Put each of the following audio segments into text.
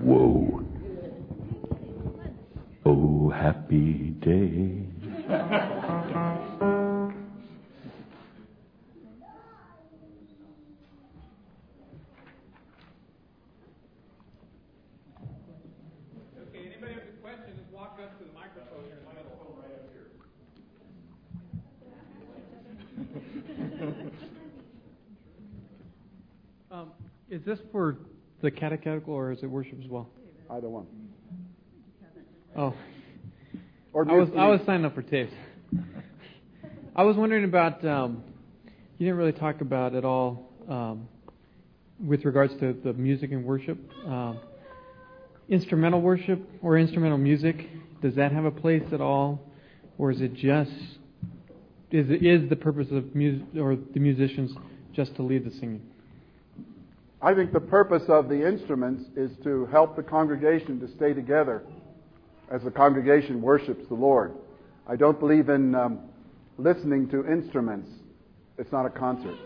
Whoa. Oh, happy day. Okay, anybody have a question, just walk up to the microphone here in the middle. Um, is this for the catechetical or is it worship as well? Either one. Oh, Or I was. I was signed up for tapes. I was wondering about. Um, you didn't really talk about at all um, with regards to the music and worship. Um, instrumental worship or instrumental music does that have a place at all, or is it just is it, is the purpose of music or the musicians just to lead the singing? I think the purpose of the instruments is to help the congregation to stay together as the congregation worships the Lord. I don't believe in um, listening to instruments. It's not a concert.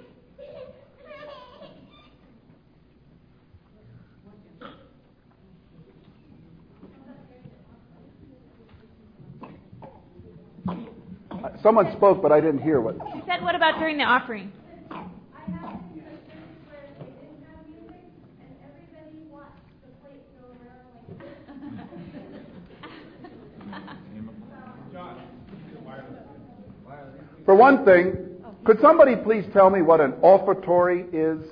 Someone spoke, but I didn't hear what. She said, what about during the offering? For one thing, could somebody please tell me what an offertory is?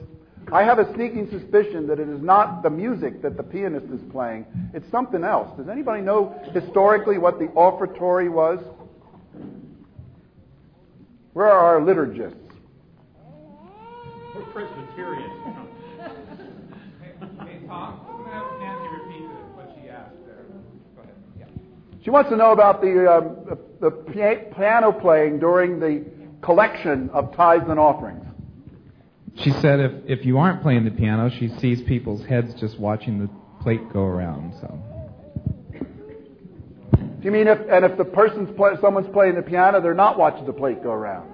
I have a sneaking suspicion that it is not the music that the pianist is playing, it's something else. Does anybody know historically what the offertory was? Where are our liturgists? We're Presbyterians. hey, hey, Tom, I'm going to have Nancy repeat the- what she asked there. Go ahead. Yeah. She wants to know about the, um, the, piano playing during the collection of tithes and offerings. She said if, if you aren't playing the piano, she sees people's heads just watching the plate go around. So Do you mean if, and if the person's play, someone's playing the piano, they're not watching the plate go around?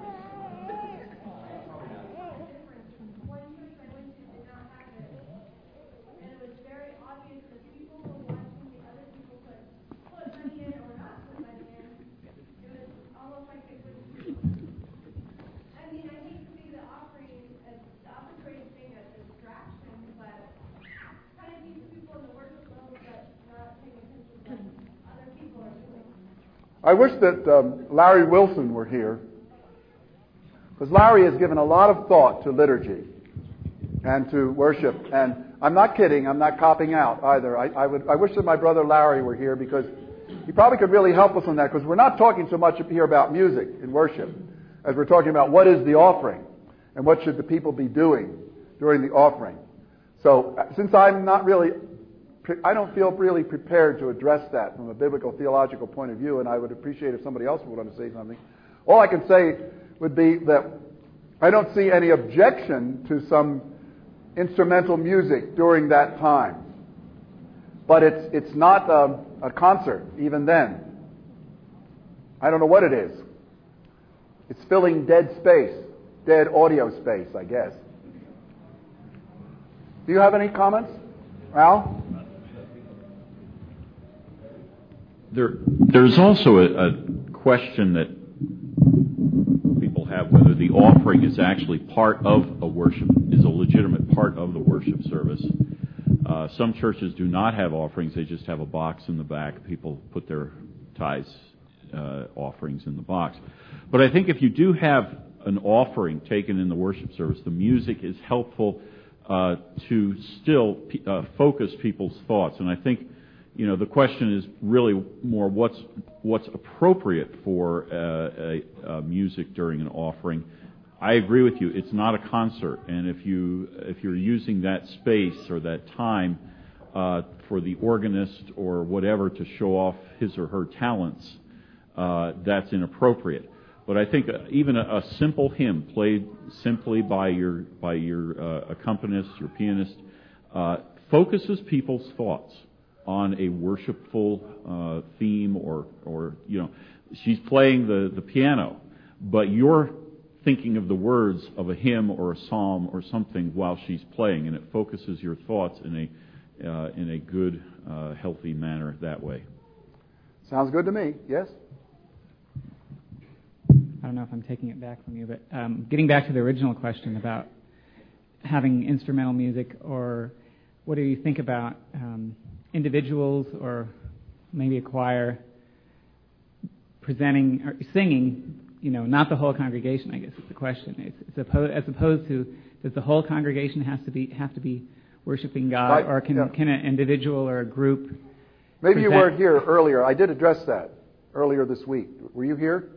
I wish that um, Larry Wilson were here, because Larry has given a lot of thought to liturgy and to worship. And I'm not kidding; I'm not copping out either. I, I would, I wish that my brother Larry were here because he probably could really help us on that. Because we're not talking so much here about music and worship, as we're talking about what is the offering and what should the people be doing during the offering. So, uh, since I'm not really I don't feel really prepared to address that from a biblical theological point of view, and I would appreciate if somebody else would want to say something. All I can say would be that I don't see any objection to some instrumental music during that time, but it's it's not a, a concert even then. I don't know what it is. It's filling dead space, dead audio space, I guess. Do you have any comments, Al? There, there's also a, question that people have whether the offering is actually part of a worship, is a legitimate part of the worship service. Uh, some churches do not have offerings; they just have a box in the back. People put their tithes uh, offerings in the box. But I think if you do have an offering taken in the worship service, the music is helpful uh, to still uh, focus people's thoughts. And I think you know, the question is really more what's what's appropriate for uh, a, a music during an offering. I agree with you; it's not a concert, and if you if you're using that space or that time uh, for the organist or whatever to show off his or her talents, uh, that's inappropriate. But I think uh, even a, a simple hymn played simply by your by your uh, accompanist, your pianist, uh, focuses people's thoughts on a worshipful uh, theme or, or, you know, she's playing the, the piano, but you're thinking of the words of a hymn or a psalm or something while she's playing, and it focuses your thoughts in a, uh, in a good, uh, healthy manner that way. Sounds good to me. Yes? I don't know if I'm taking it back from you, but um, getting back to the original question about having instrumental music, or what do you think about um, individuals or maybe a choir presenting or singing? You know, not the whole congregation. I guess is the question. It's, it's opposed, as opposed to does the whole congregation has to be have to be worshiping God, Right, or can yeah. can an individual or a group? Maybe you weren't here earlier. I did address that earlier this week. Were you here?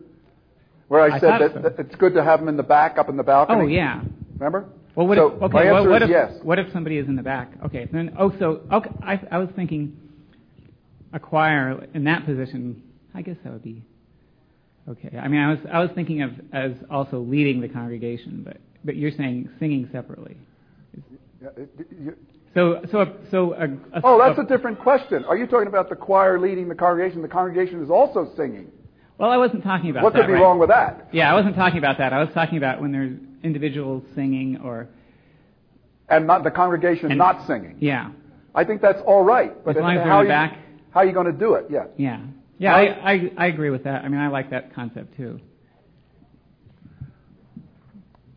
Where I, I said that, so. that it's good to have them in the back, up in the balcony. Oh yeah. Remember? Well, what so if, okay, my well, what is if yes. what if somebody is in the back? Okay, then oh, so okay, I, I was thinking a choir in that position. I guess that would be okay. I mean, I was I was thinking of as also leading the congregation, but but you're saying singing separately. Yeah, it- you- So so so a, a, oh, that's a, a different question. Are you talking about the choir leading the congregation? The congregation is also singing. well, I wasn't talking about What that. What could be right? wrong with that? Yeah, I wasn't talking about that. I was talking about when there's individuals singing or And not the congregation And- not singing. yeah I think that's all right. But As long as how you, back. how are you going to do it? Yeah. yeah yeah I, I I agree with that. I mean, I like that concept too.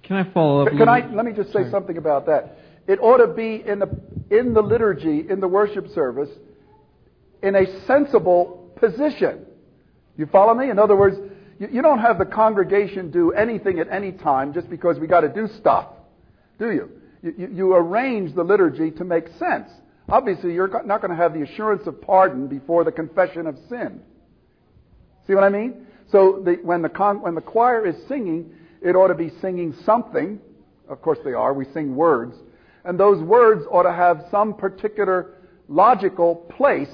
Can I follow up? Can I let me just say Sorry. something about that? It ought to be in the in the liturgy, in the worship service, in a sensible position. You follow me? In other words, you, you don't have the congregation do anything at any time just because we got to do stuff, do you? You, you? you arrange the liturgy to make sense. Obviously, you're not going to have the assurance of pardon before the confession of sin. See what I mean? So the, when, the con, when the choir is singing, it ought to be singing something. Of course they are. We sing words. And those words ought to have some particular logical place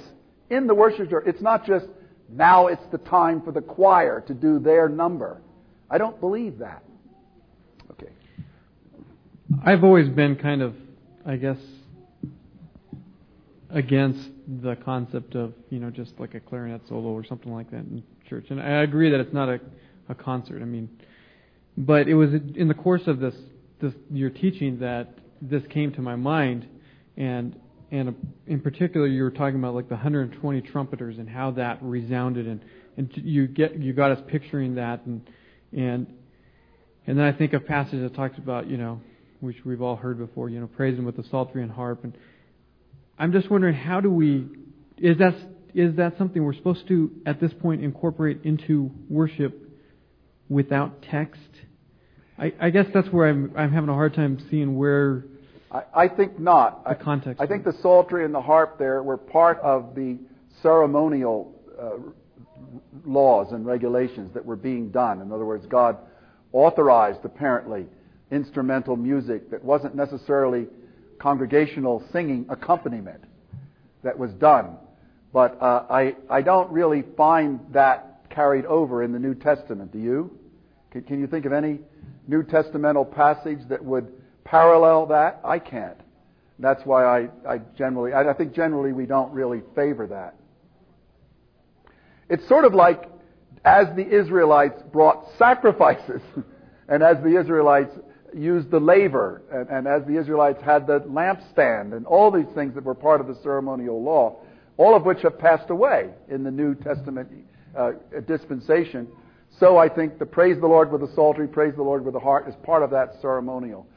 in the worship. It's not just, now it's the time for the choir to do their number. I don't believe that. Okay. I've always been kind of, I guess, against the concept of you know just like a clarinet solo or something like that in church, and I agree that it's not a, a concert. I mean, but it was in the course of this this your teaching that this came to my mind, and and uh, in particular you were talking about like the 120 trumpeters and how that resounded, and and you get you got us picturing that, and and and then I think of passage that talks about you know which we've all heard before, you know, praise him with the psaltery and harp. And I'm just wondering, how do we, is that, is that something we're supposed to, at this point, incorporate into worship without text? I, I guess that's where I'm, I'm having a hard time seeing where, I, I think not. The I- context I think the psaltery and the harp there were part of the ceremonial uh, laws and regulations that were being done. In other words, God authorized apparently instrumental music that wasn't necessarily congregational singing accompaniment that was done. But uh, I, I don't really find that carried over in the New Testament. Do you? Can, can you think of any New Testamental passage that would parallel that? I can't. That's why I, I generally, I, I think generally we don't really favor that. It's sort of like as the Israelites brought sacrifices, and as the Israelites used the laver, and, and as the Israelites had the lampstand, and all these things that were part of the ceremonial law, all of which have passed away in the New Testament uh, dispensation. So I think the praise the Lord with the psaltery, praise the Lord with the heart is part of that ceremonial.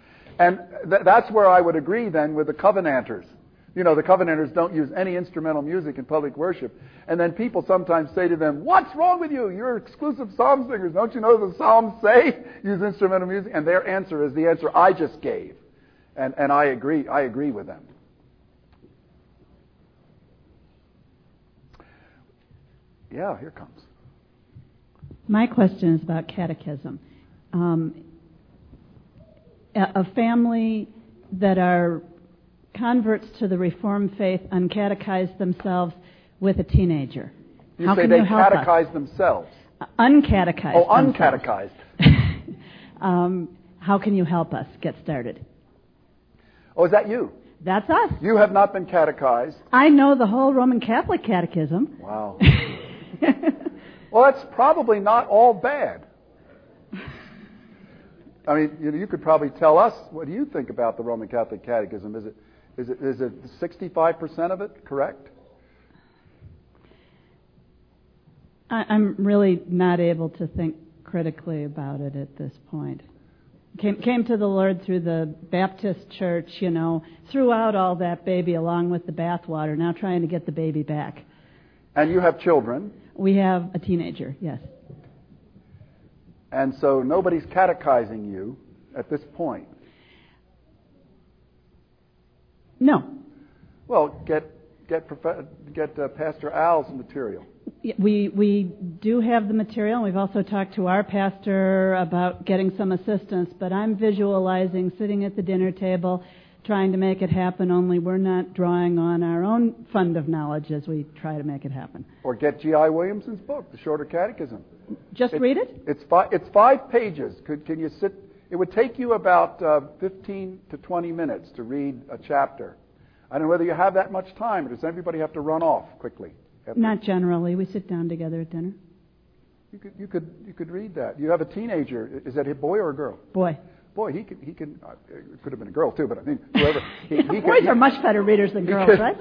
And th- that's where I would agree then with the Covenanters. You know, the Covenanters don't use any instrumental music in public worship. And then people sometimes say to them, What's wrong with you? You're exclusive psalm singers. Don't you know the Psalms say use instrumental music? And their answer is the answer I just gave. And, and I agree, I agree with them. Yeah, here comes. My question is about catechism. Um, a family that are converts to the Reformed faith uncatechized themselves with a teenager. You How say can they you help us? catechize themselves. Uncatechized. Oh, themselves. uncatechized. um, how can you help us get started? Oh, is that you? That's us. You have not been catechized. I know the whole Roman Catholic Catechism. Wow. Well, that's probably not all bad. I mean, you, know, you could probably tell us what do you think about the Roman Catholic Catechism? Is it Is it, is it 65% of it correct? I, I'm really not able to think critically about it at this point. Came, came to the Lord through the Baptist church, you know, threw out all that baby along with the bathwater, now trying to get the baby back. And you have children, We have a teenager, yes. And so nobody's catechizing you at this point. No. Well, get get prof- get uh, Pastor Al's material. We, we do have the material, and we've also talked to our pastor about getting some assistance, but I'm visualizing sitting at the dinner table trying to make it happen, only we're not drawing on our own fund of knowledge as we try to make it happen. Or get G.I. Williamson's book, The Shorter Catechism. Just It- read it? It's five, it's five pages. Could, can you sit? It would take you about uh, 15 to 20 minutes to read a chapter. I don't know whether you have that much time, or does everybody have to run off quickly? Not generally. We sit down together at dinner. You could, you could, you could read that. You have a teenager. Is that a boy or a girl? Boy. Boy, he could, he could. Uh, it could have been a girl too, but I mean, whoever. He, he could, Boys are much better readers than girls, could- right?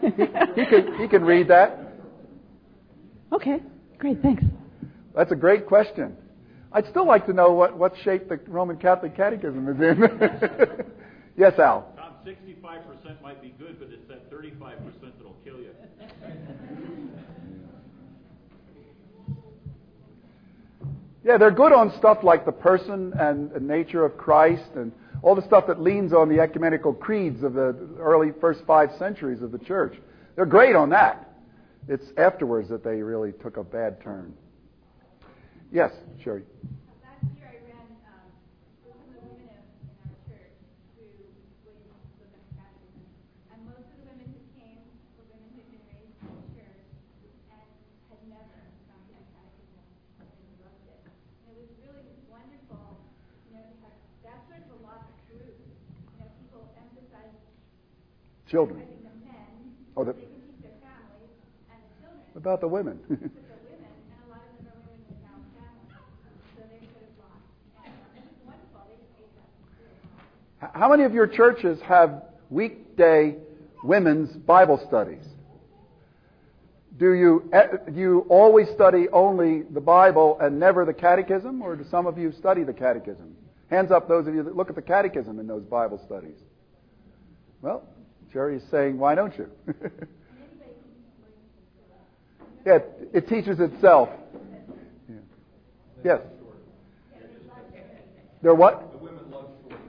he can, he can read that. okay, great, thanks. That's a great question. I'd still like to know what, what shape the Roman Catholic Catechism is in. yes, Al. Tom, 65% might be good, but it's that 35% that'll kill you. Yeah, they're good on stuff like the person and, and nature of Christ and all the stuff that leans on the ecumenical creeds of the early first five centuries of the church. They're great on that. It's afterwards that they really took a bad turn. Yes, Sherry. Last year I ran um, with some of the women in in our church through William's Book of Catechism. And most of the women who came were women who had been raised in the church and had never gone through the catechism and loved it. And it was really wonderful, you know, to have that sort of a lost truth. You know, people emphasize Children. emphasizing the men Oh, so the, they can teach their families and the children. about the women. But the women, and a lot of them are women without families, so they're sort of lost. And um, it was wonderful. They just ate that. How many of your churches have weekday women's Bible studies? Do you, eh, do you always study only the Bible and never the catechism, or do some of you study the catechism? Hands up those of you that look at the catechism in those Bible studies. Well, Jerry is saying, why don't you? yeah, it, it teaches itself. Yeah. Yes. They're what? The women love short.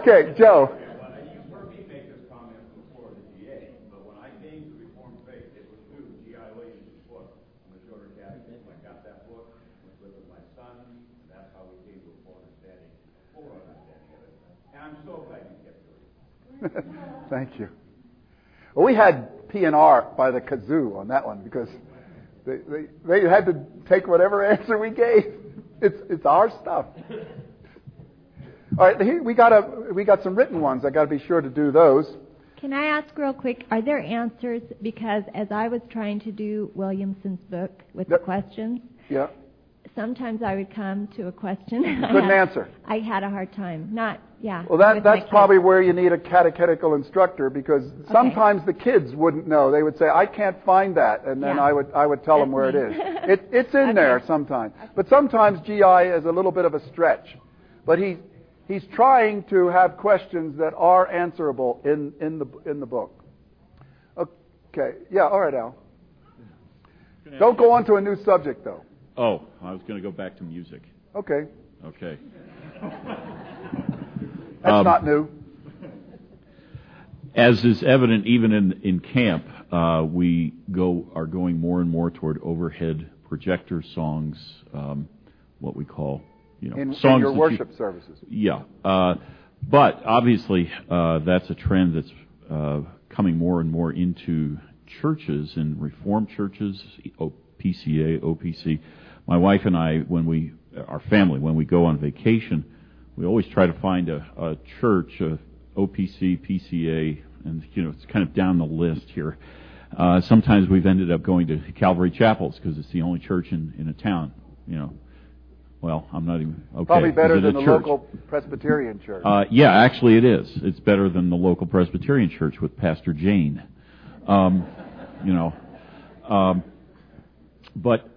okay, Joe. You've heard me make this comment before the GA, but when I came to Reformed faith, it was through G.I. Williams' book on the Shorter Catechism. I got that book, went with it with my son, and that's how we came to a full understanding, full understanding of it. And I'm so glad you kept doing it. Thank you. Well, we had P&R by the kazoo on that one because they, they, they had to take whatever answer we gave. It's, it's our stuff. All right, here we got a, we got some written ones. I got to be sure to do those. Can I ask real quick, are there answers? Because as I was trying to do Williamson's book with the questions, Yeah. sometimes I would come to a question. I Couldn't had- answer. I had a hard time. Not, yeah. Well, that, that's probably where you need a catechetical instructor because sometimes the kids wouldn't know. They would say, "I can't find that," and then Yeah. I would I would tell them where it me. is. It, it's in Okay. there sometimes, but sometimes GI is a little bit of a stretch. But he he's trying to have questions that are answerable in in the in the book. Okay, yeah, all right, Al. Don't go on to a new subject though. Oh, I was going to go back to music. Okay, Okay. that's Um, not new. As is evident even in, in camp, uh, we go are going more and more toward overhead projector songs, um, what we call, you know, In, songs in your that you- worship services. Yeah, uh, but obviously uh, that's a trend that's uh, coming more and more into churches and Reformed churches, PCA, OPC. My wife and I, when we, our family, when we go on vacation, we always try to find a, a church, a OPC, PCA, and you know it's kind of down the list here. Uh, sometimes we've ended up going to Calvary Chapels because it's the only church in, in a town, you know, Well, I'm not even okay. Probably better than the church? local Presbyterian church. Uh, yeah, actually, it is. It's better than the local Presbyterian church with Pastor Jane. Um, you know, um, but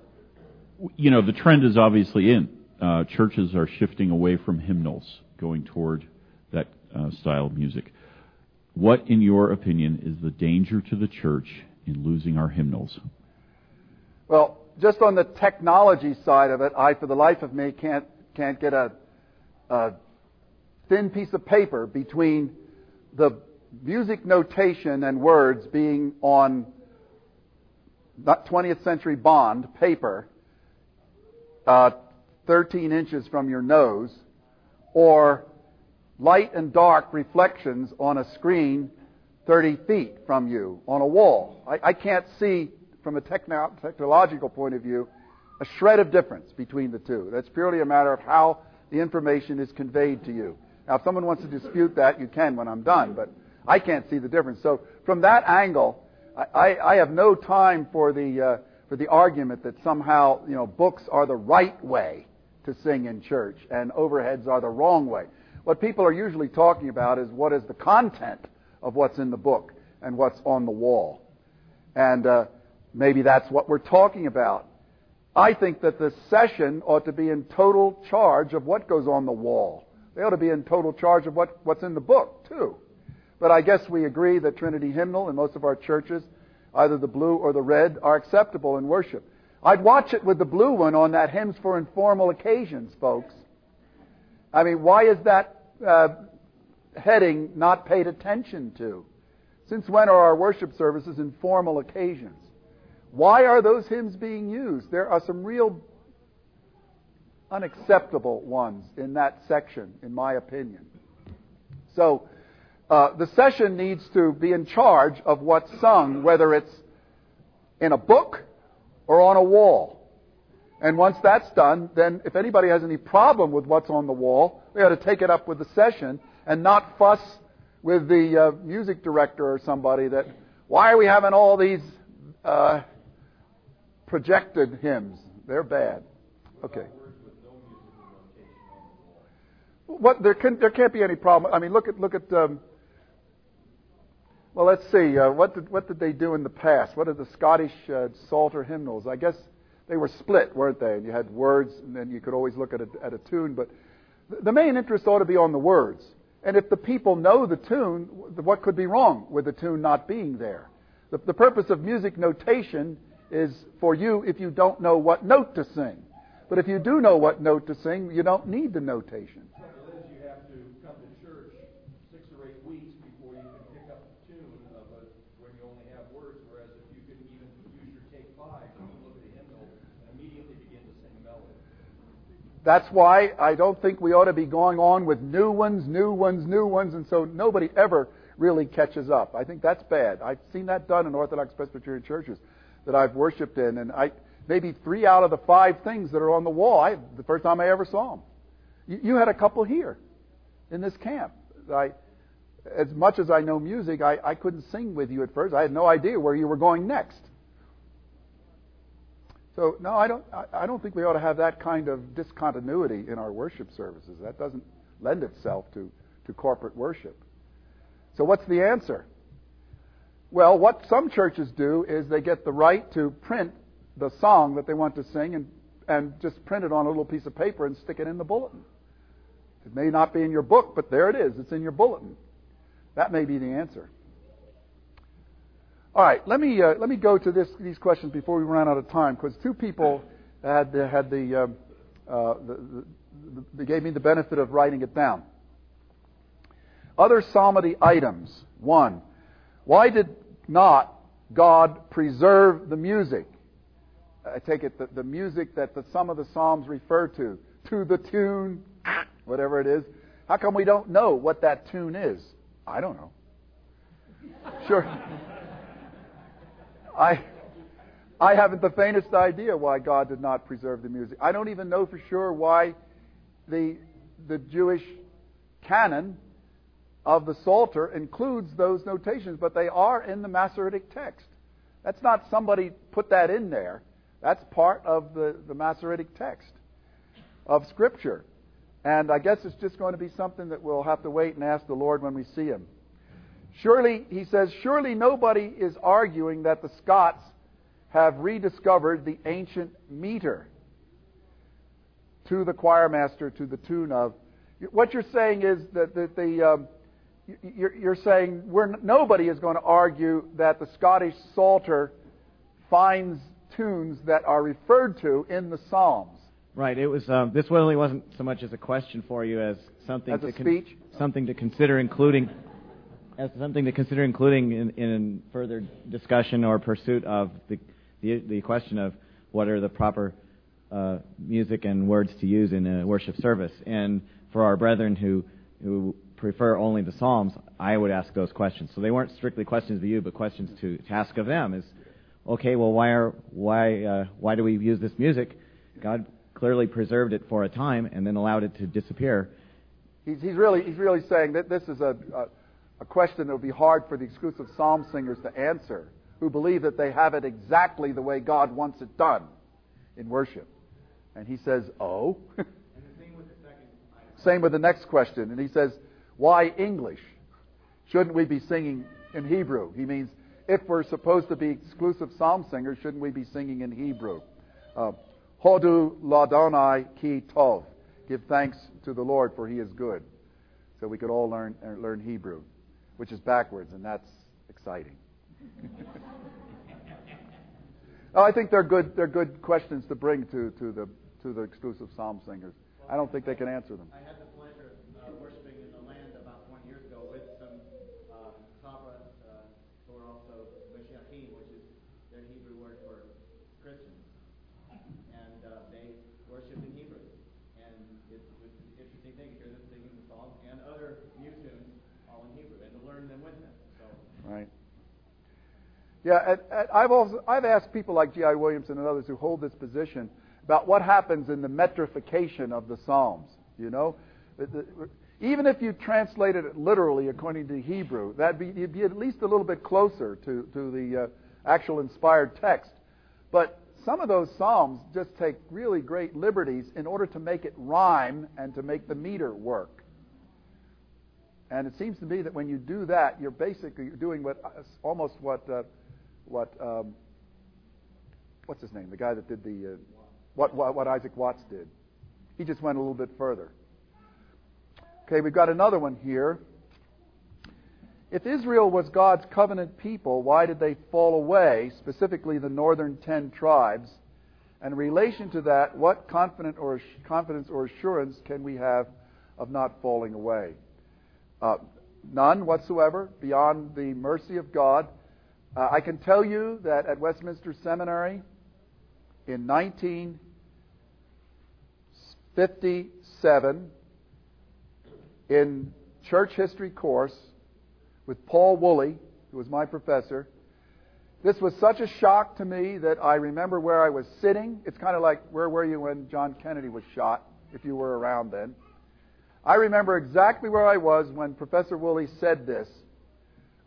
you know, the trend is obviously in. Uh, churches are shifting away from hymnals, going toward that uh, style of music. What, in your opinion, is the danger to the church in losing our hymnals? Well, just on the technology side of it, I, for the life of me, can't can't get a, a thin piece of paper between the music notation and words being on not 20th century bond paper, uh, 13 inches from your nose, or light and dark reflections on a screen 30 feet from you on a wall. I, I can't see from a techno- technological point of view, a shred of difference between the two. That's purely a matter of how the information is conveyed to you. Now, if someone wants to dispute that, you can when I'm done, but I can't see the difference. So, from that angle, I, I, have no time for the uh, for the argument that somehow you know books are the right way to sing in church and overheads are the wrong way. What people are usually talking about is what is the content of what's in the book and what's on the wall, and uh, Maybe that's what we're talking about. I think that the session ought to be in total charge of what goes on the wall. They ought to be in total charge of what, what's in the book, too. But I guess we agree that Trinity Hymnal in most of our churches, either the blue or the red, are acceptable in worship. I'd watch it with the blue one on that hymns for informal occasions, folks. I mean, why is that uh, heading not paid attention to? Since when are our worship services informal occasions? Why are those hymns being used? There are some real unacceptable ones in that section, in my opinion. So, uh, the session needs to be in charge of what's sung, whether it's in a book or on a wall. And once that's done, then if anybody has any problem with what's on the wall, they ought to take it up with the session and not fuss with the uh, music director or somebody that, why are we having all these uh, projected hymns? They're bad. Okay. What there can there can't be any problem. I mean, look at look at. Um, well, let's see. Uh, what did what did they do in the past? What are the Scottish uh, Psalter hymnals? I guess they were split, weren't they? And you had words, and then you could always look at a, at a tune. But the main interest ought to be on the words. And if the people know the tune, what could be wrong with the tune not being there? The, the purpose of music notation is for you if you don't know what note to sing. But if you do know what note to sing, you don't need the notation. Trouble is, you have to come to church six or eight weeks before you can pick up the tune of it when you only have words. Whereas if you can even use your take five, you can look at the hymnal and immediately begin to sing a melody. That's why I don't think we ought to be going on with new ones, new ones, new ones, and so nobody ever really catches up. I think that's bad. I've seen that done in Orthodox Presbyterian churches that I've worshipped in, and I maybe three out of the five things that are on the wall. I the first time I ever saw them. You, you had a couple here in this camp. I, as much as I know music, I, I couldn't sing with you at first. I had no idea where you were going next. So no, I don't. I, don't think we ought to have that kind of discontinuity in our worship services. That doesn't lend itself to to corporate worship. So what's the answer? Well, what some churches do is they get the right to print the song that they want to sing and, and just print it on a little piece of paper and stick it in the bulletin. It may not be in your book, but there it is. It's in your bulletin. That may be the answer. All right, let me uh, let me go to this, these questions before we run out of time, because two people had had the, um, uh, the, the, the, gave me the benefit of writing it down. Other psalmody items. One, why did not God preserve the music? I take it that the music that the, some of the psalms refer to, to the tune, whatever it is. How come we don't know what that tune is? I don't know. Sure. I, I haven't the faintest idea why God did not preserve the music. I don't even know for sure why the, the Jewish canon of the Psalter includes those notations, but they are in the Masoretic text. That's not somebody put that in there. That's part of the, the Masoretic text. of Scripture. And I guess it's just going to be something that we'll have to wait and ask the Lord when we see Him. Surely, he says, surely nobody is arguing that the Scots have rediscovered the ancient meter to the choir master to the tune of. What you're saying is that, that the um, you're, you're saying we're, nobody is going to argue that the Scottish Psalter finds tunes that are referred to in the Psalms. Right. It was. Um, this really wasn't so much as a question for you as something As to a speech? something to consider including as something to consider including in, in further discussion or pursuit of the, the the question of what are the proper uh, music and words to use in a worship service. And for our brethren who who prefer only the Psalms, I would ask those questions. So they weren't strictly questions to you, but questions to, to ask of them. Is okay. Well, why are why uh, why do we use this music? God clearly preserved it for a time and then allowed it to disappear. He's, he's really he's really saying that this is a, a a question that would be hard for the exclusive psalm singers to answer, who believe that they have it exactly the way God wants it done in worship. And he says, "Oh." Same with the next question, and he says, "Why English? Shouldn't we be singing in Hebrew?" He means if we're supposed to be exclusive psalm singers, shouldn't we be singing in Hebrew? Uh, Hodu ladonai ki tov. Give thanks to the Lord, for He is good. So we could all learn uh, learn Hebrew, which is backwards, and that's exciting. oh, I think they're good. They're good questions to bring to, to the to the exclusive psalm singers. I don't think they can answer them. I had the pleasure of uh, worshiping in the land about 20 years ago with some uh, Sabra uh, who are also Meshiachim, which is their Hebrew word for Christians. And uh, they worship in Hebrew. And it was an interesting thing to hear them singing the Psalms and other new tunes all in Hebrew and to learn them with them. So Right. Yeah, I've also I've asked people like G.I. Williamson and others who hold this position about what happens in the metrification of the Psalms. You know, even if you translated it literally according to Hebrew, that'd be you'd be at least a little bit closer to to the uh, actual inspired text. But some of those psalms just take really great liberties in order to make it rhyme and to make the meter work. And it seems to me that when you do that, you're basically doing what almost what uh, what um, what's his name? The guy that did the uh, what, what what Isaac Watts did. He just went a little bit further. Okay, we've got another one here. If Israel was God's covenant people, why did they fall away, specifically the northern ten tribes? And in relation to that, what confident or confidence or assurance can we have of not falling away? Uh, none whatsoever, beyond the mercy of God. Uh, I can tell you that at Westminster Seminary in 1957, in church history course with Paul Woolley, who was my professor, this was such a shock to me that I remember where I was sitting. It's kind of like where were you when John Kennedy was shot, if you were around then. I remember exactly where I was when Professor Woolley said this.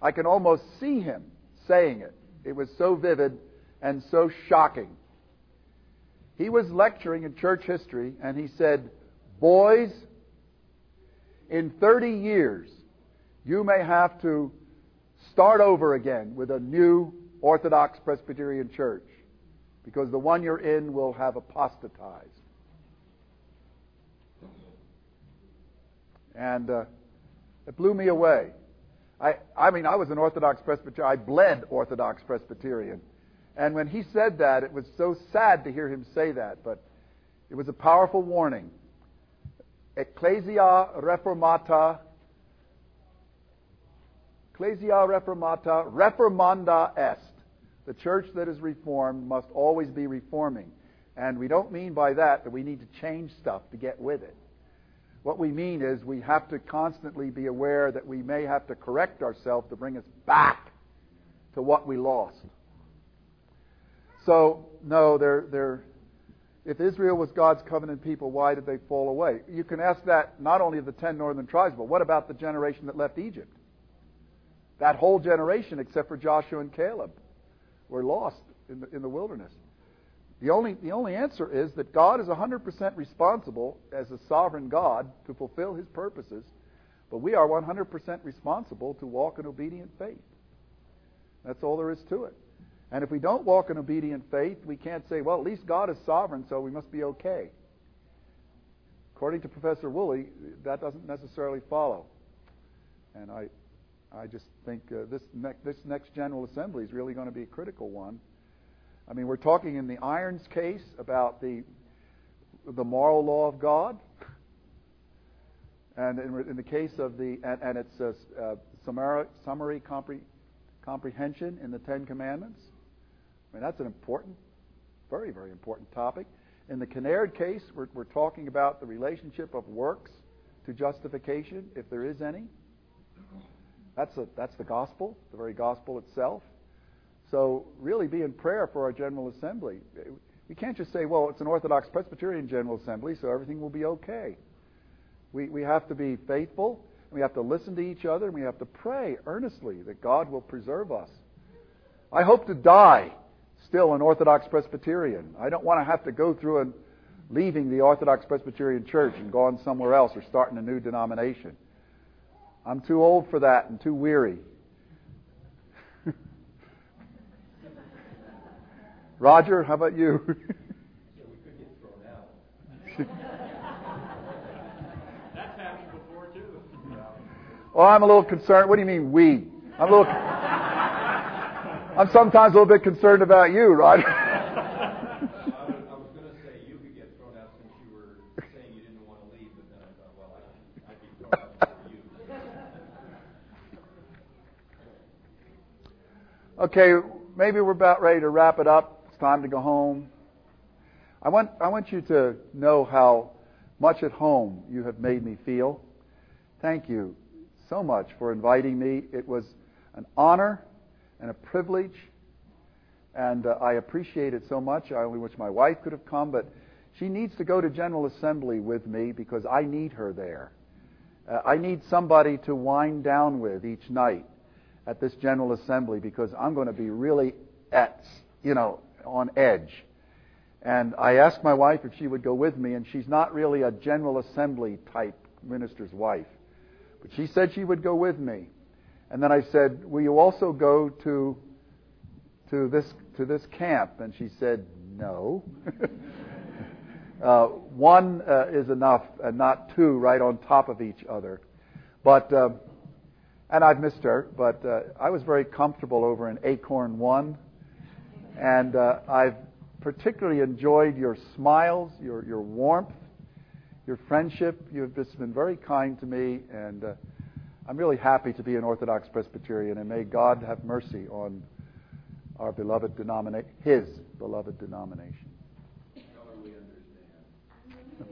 I can almost see him saying it. It was so vivid and so shocking. He was lecturing in church history and he said, Boys, in 30 years, you may have to start over again with a new Orthodox Presbyterian church because the one you're in will have apostatized. And uh, it blew me away. I, I mean, I was an Orthodox Presbyterian. I bled Orthodox Presbyterian. And when he said that, it was so sad to hear him say that, but it was a powerful warning. Ecclesia reformata, Ecclesia reformata, reformanda est. The church that is reformed must always be reforming. And we don't mean by that that we need to change stuff to get with it. What we mean is we have to constantly be aware that we may have to correct ourselves to bring us back to what we lost. So, no, they're, they're, if Israel was God's covenant people, why did they fall away? You can ask that not only of the ten northern tribes, but what about the generation that left Egypt? That whole generation, except for Joshua and Caleb, were lost in the, in the wilderness. The only, the only answer is that God is 100% responsible as a sovereign God to fulfill his purposes, but we are 100% responsible to walk in obedient faith. That's all there is to it. And if we don't walk in obedient faith, we can't say, well, at least God is sovereign, so we must be okay. According to Professor Woolley, that doesn't necessarily follow. And I, I just think uh, this, ne- this next General Assembly is really going to be a critical one. I mean, we're talking in the Irons case about the, the moral law of God. And in, in the case of the, and, and its uh, summary, summary compre, comprehension in the Ten Commandments. I mean, that's an important, very, very important topic. In the Kinnaird case, we're, we're talking about the relationship of works to justification, if there is any. That's, a, that's the gospel, the very gospel itself. So, really be in prayer for our General Assembly. We can't just say, well, it's an Orthodox Presbyterian General Assembly, so everything will be okay. We, we have to be faithful, we have to listen to each other, and we have to pray earnestly that God will preserve us. I hope to die still an Orthodox Presbyterian. I don't want to have to go through and leaving the Orthodox Presbyterian Church and going somewhere else or starting a new denomination. I'm too old for that and too weary. Roger, how about you? So we could get thrown out. That's happened before too. well, I'm a little concerned. What do you mean we? I'm a little. I'm sometimes a little bit concerned about you, Roger. I was, was going to say you could get thrown out since you were saying you didn't want to leave, but then I thought, well, I, I'd be thrown out for you. Okay, maybe we're about ready to wrap it up. Time to go home. I want, I want you to know how much at home you have made me feel. Thank you so much for inviting me. It was an honor and a privilege, and uh, I appreciate it so much. I only wish my wife could have come, but she needs to go to General Assembly with me because I need her there. Uh, I need somebody to wind down with each night at this General Assembly because I'm going to be really at, you know, on edge. And I asked my wife if she would go with me, and she's not really a General Assembly type minister's wife. But she said she would go with me. And then I said, "Will you also go to to this to this camp?" And she said, "No." uh, one uh, is enough, and not two right on top of each other. But uh, and I've missed her, but uh, I was very comfortable over in Acorn One, and uh, I've particularly enjoyed your smiles, your your warmth, your friendship. You've just been very kind to me, and uh, I'm really happy to be an Orthodox Presbyterian, and may God have mercy on our beloved denomination, His beloved denomination.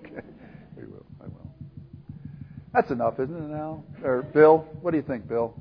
Okay, we will. I will. That's enough, isn't it now? Or Bill, what do you think, Bill?